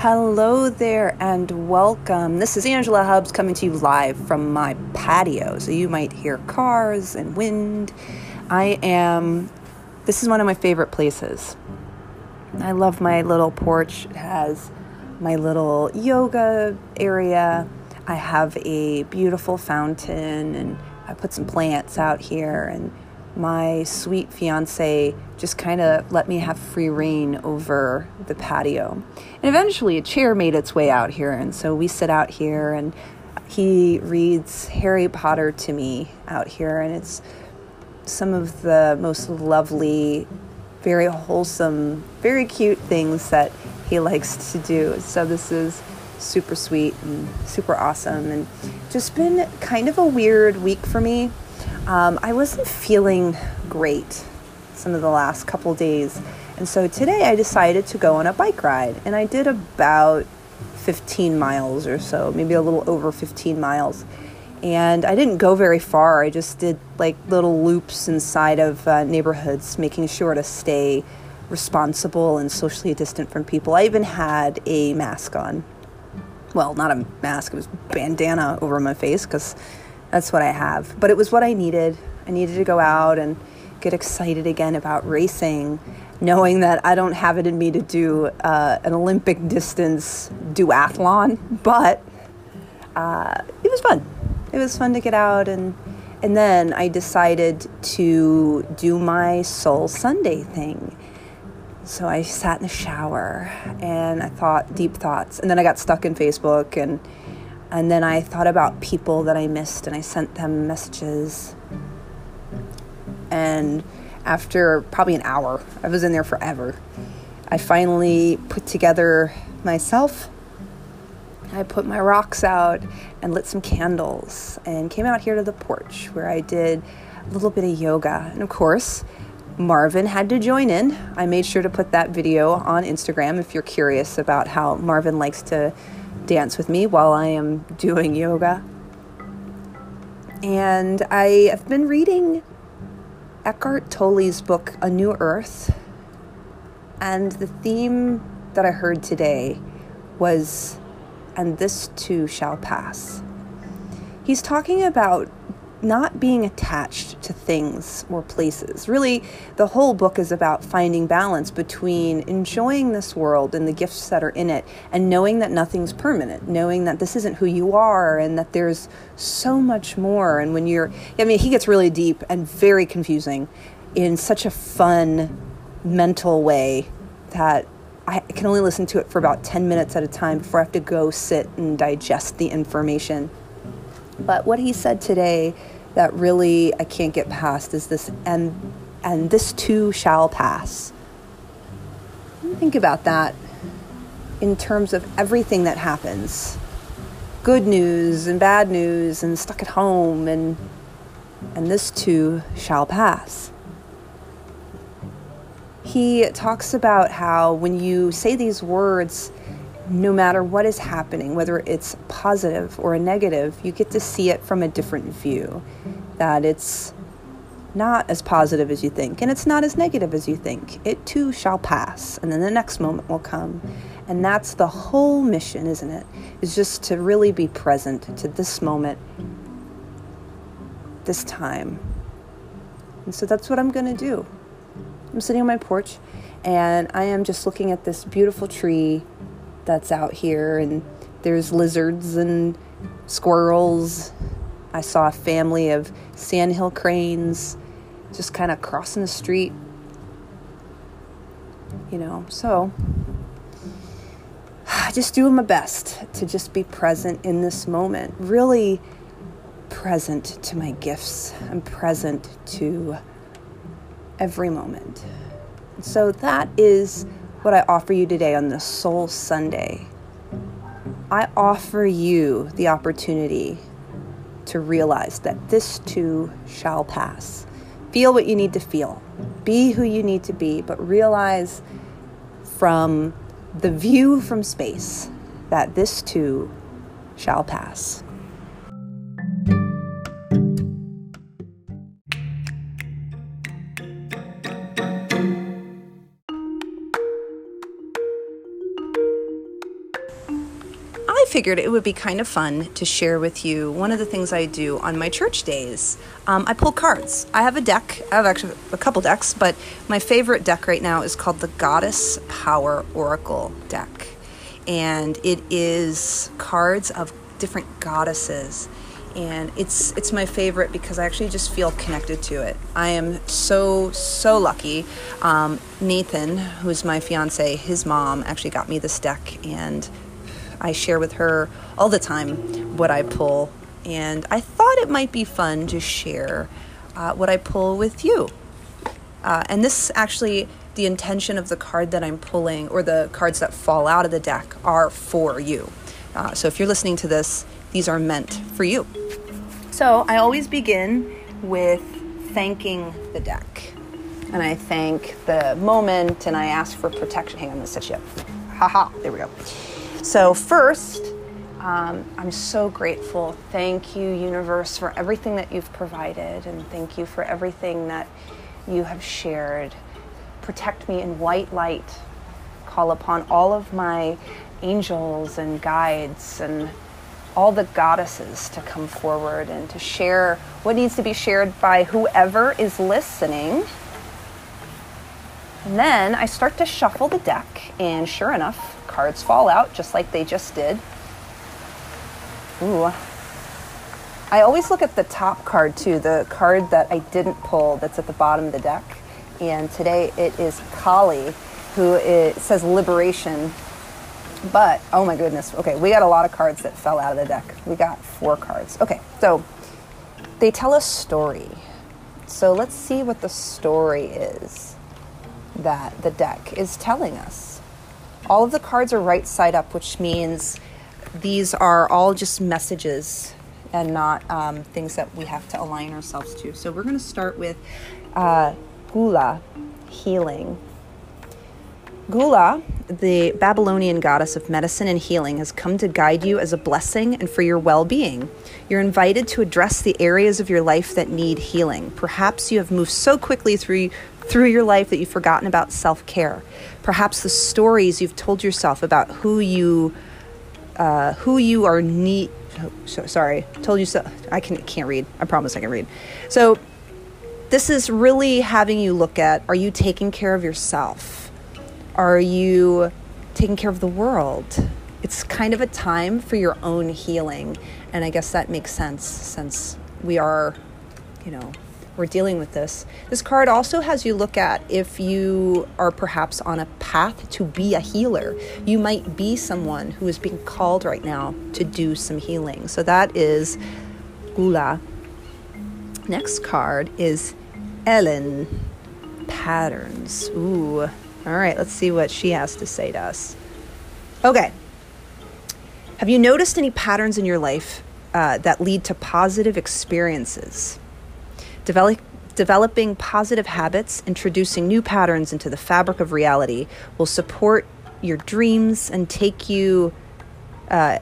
Hello there and welcome. This is Angela Hubbs coming to you live from my patio. So you might hear cars and wind. I am, this is one of my favorite places. I love my little porch. It has my little yoga area. I have a beautiful fountain and I put some plants out here and my sweet fiance just kind of let me have free rein over the patio. And eventually a chair made its way out here, and so we sit out here and he reads Harry Potter to me out here, and it's some of the most lovely, very wholesome, very cute things that he likes to do. So this is super sweet and super awesome, and just been kind of a weird week for me um, I wasn't feeling great some of the last couple days. And so today I decided to go on a bike ride. And I did about 15 miles or so, maybe a little over 15 miles. And I didn't go very far. I just did like little loops inside of uh, neighborhoods, making sure to stay responsible and socially distant from people. I even had a mask on. Well, not a mask, it was bandana over my face because that's what I have. But it was what I needed. I needed to go out and get excited again about racing, knowing that I don't have it in me to do uh, an Olympic distance duathlon, but uh, it was fun. It was fun to get out and and then I decided to do my Soul Sunday thing. So I sat in the shower and I thought deep thoughts, and then I got stuck in Facebook and and then I thought about people that I missed and I sent them messages. And after probably an hour, I was in there forever, I finally put together myself. I put my rocks out and lit some candles and came out here to the porch where I did a little bit of yoga. And of course, Marvin had to join in. I made sure to put that video on Instagram if you're curious about how Marvin likes to dance with me while I am doing yoga. And I have been reading Eckhart Tolle's book, A New Earth. And the theme that I heard today was, and this too shall pass. He's talking about not being attached to things or places. Really, the whole book is about finding balance between enjoying this world and the gifts that are in it and knowing that nothing's permanent, knowing that this isn't who you are and that there's so much more. And when you're, I mean, he gets really deep and very confusing in such a fun, mental way that I can only listen to it for about 10 minutes at a time before I have to go sit and digest the information. But what he said today that really I can't get past is this, and and this too shall pass. Think about that in terms of everything that happens good news and bad news and stuck at home and and this too shall pass he talks about how when you say these words no matter what is happening, whether it's positive or a negative, you get to see it from a different view. That it's not as positive as you think, and it's not as negative as you think. It too shall pass, and then the next moment will come. And that's the whole mission, isn't it? Is just to really be present to this moment, this time. And so that's what I'm going to do. I'm sitting on my porch, and I am just looking at this beautiful tree that's out here, and there's lizards and squirrels. I saw a family of sandhill cranes just kind of crossing the street. You know, so I just doing my best to just be present in this moment. Really present to my gifts. I'm present to every moment. So that is what I offer you today on this Soul Sunday. I offer you the opportunity to realize that this too shall pass. Feel what you need to feel, be who you need to be, but realize from the view from space that this too shall pass. Figured it would be kind of fun to share with you one of the things I do on my church days. Um, I pull cards. I have a deck. I have actually a couple decks, but my favorite deck right now is called the Goddess Power Oracle deck. And it is cards of different goddesses. And it's it's my favorite because I actually just feel connected to it. I am so so lucky. Um, Nathan, who's my fiance, his mom actually got me this deck, and I share with her all the time what I pull, and I thought it might be fun to share uh, what I pull with you. Uh, and this actually, the intention of the card that I'm pulling, or the cards that fall out of the deck, are for you. Uh, so if you're listening to this, these are meant for you. So I always begin with thanking the deck. And I thank the moment and I ask for protection. Hang on, I'm gonna set you up. Haha, there we go. So, first, um, I'm so grateful. Thank you, universe, for everything that you've provided, and thank you for everything that you have shared. Protect me in white light. Call upon all of my angels and guides and all the goddesses to come forward and to share what needs to be shared by whoever is listening. And then I start to shuffle the deck, and sure enough, cards fall out just like they just did. Ooh. I always look at the top card too, the card that I didn't pull that's at the bottom of the deck. And today it is Kali, who is, says liberation. But, oh my goodness, okay, we got a lot of cards that fell out of the deck. We got four cards. Okay, so they tell a story. So let's see what the story is that the deck is telling us. All of the cards are right side up, which means these are all just messages and not um, things that we have to align ourselves to. So we're going to start with uh, Gula, healing. Gula, the Babylonian goddess of medicine and healing, has come to guide you as a blessing and for your well being. You're invited to address the areas of your life that need healing. Perhaps you have moved so quickly through through your life that you've forgotten about self care. Perhaps the stories you've told yourself about who you uh, who you are need. Oh, so, sorry, told you so. I can can't read. I promise I can read. So this is really having you look at: Are you taking care of yourself? Are you taking care of the world? It's kind of a time for your own healing, and I guess that makes sense since we are, you know, we're dealing with this. This card also has you look at if you are perhaps on a path to be a healer. You might be someone who is being called right now to do some healing. So that is Gula. Next card is Elen Patterns. Ooh. All right, let's see what she has to say to us. Okay. Have you noticed any patterns in your life uh, that lead to positive experiences? Develop, developing positive habits, introducing new patterns into the fabric of reality will support your dreams and take you. Uh,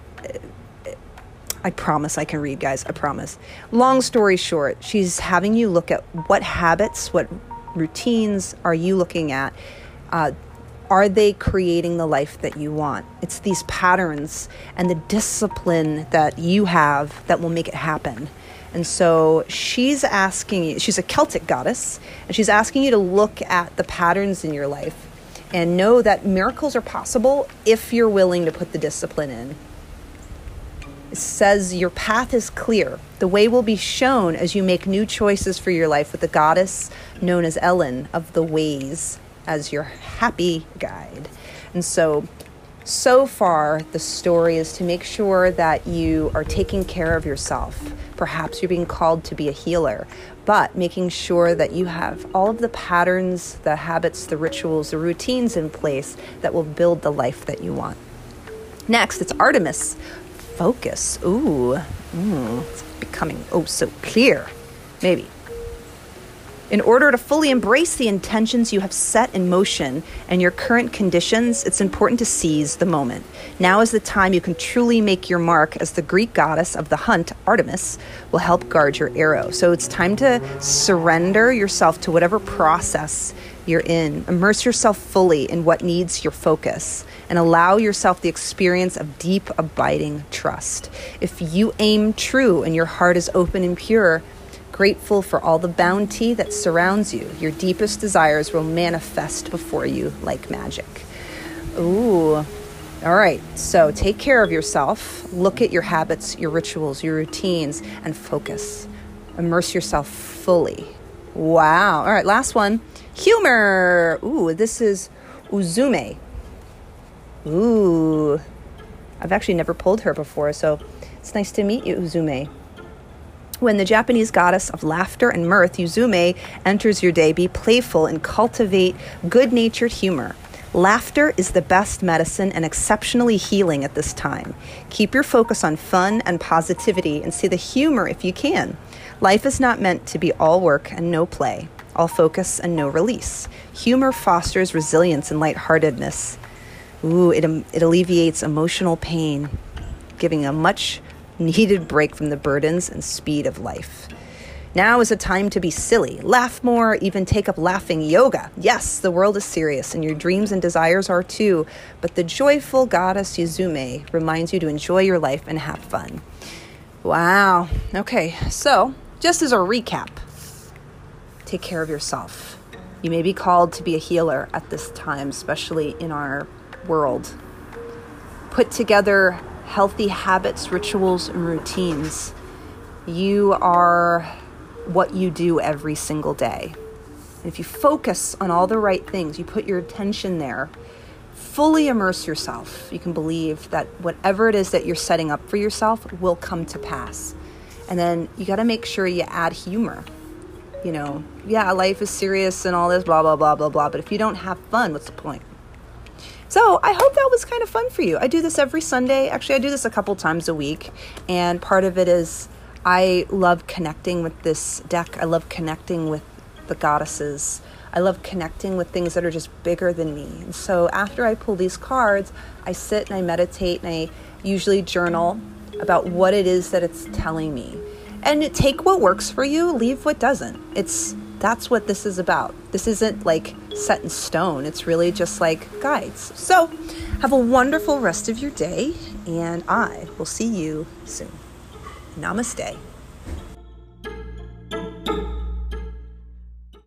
I promise I can read, guys. I promise. Long story short, she's having you look at what habits, what routines are you looking at? Uh, are they creating the life that you want? It's these patterns and the discipline that you have that will make it happen. And so she's asking you, she's a Celtic goddess, and she's asking you to look at the patterns in your life and know that miracles are possible if you're willing to put the discipline in. It says your path is clear. The way will be shown as you make new choices for your life with the goddess known as Elen of the Ways as your happy guide. And so so far, the story is to make sure that you are taking care of yourself. Perhaps you're being called to be a healer, but making sure that you have all of the patterns, the habits, the rituals, the routines in place that will build the life that you want. Next, it's Artemis. Focus. Ooh, mm, it's becoming oh so clear. Maybe. In order to fully embrace the intentions you have set in motion and your current conditions, it's important to seize the moment. Now is the time you can truly make your mark as the Greek goddess of the hunt, Artemis, will help guard your arrow. So it's time to surrender yourself to whatever process you're in. Immerse yourself fully in what needs your focus and allow yourself the experience of deep, abiding trust. If you aim true and your heart is open and pure, grateful for all the bounty that surrounds you, your deepest desires will manifest before you like magic. Ooh. All right, so take care of yourself. Look at your habits, your rituals, your routines, and focus. Immerse yourself fully. Wow. All right, last one humor. Ooh, this is Uzume. Ooh. I've actually never pulled her before, so it's nice to meet you, Uzume. When the Japanese goddess of laughter and mirth, Yuzume, enters your day, be playful and cultivate good natured humor. Laughter is the best medicine and exceptionally healing at this time. Keep your focus on fun and positivity and see the humor if you can. Life is not meant to be all work and no play, all focus and no release. Humor fosters resilience and lightheartedness. Ooh, it, it alleviates emotional pain, giving a much needed break from the burdens and speed of life. Now is a time to be silly, laugh more, even take up laughing yoga. Yes, the world is serious and your dreams and desires are too, but the joyful goddess Yuzume reminds you to enjoy your life and have fun. Wow. Okay, so just as a recap, take care of yourself. You may be called to be a healer at this time, especially in our world. Put together healthy habits, rituals, and routines. You are what you do every single day. And if you focus on all the right things, you put your attention there, fully immerse yourself, you can believe that whatever it is that you're setting up for yourself will come to pass. And then you got to make sure you add humor. You know, yeah, life is serious and all this, blah, blah, blah, blah, blah. But if you don't have fun, what's the point? So I hope that was kind of fun for you. I do this every Sunday. Actually, I do this a couple times a week. And part of it is I love connecting with this deck. I love connecting with the goddesses. I love connecting with things that are just bigger than me. And so after I pull these cards, I sit and I meditate and I usually journal about what it is that it's telling me. And take what works for you, leave what doesn't. It's that's what this is about. This isn't like set in stone. It's really just like guides. So, have a wonderful rest of your day, and I will see you soon. Namaste.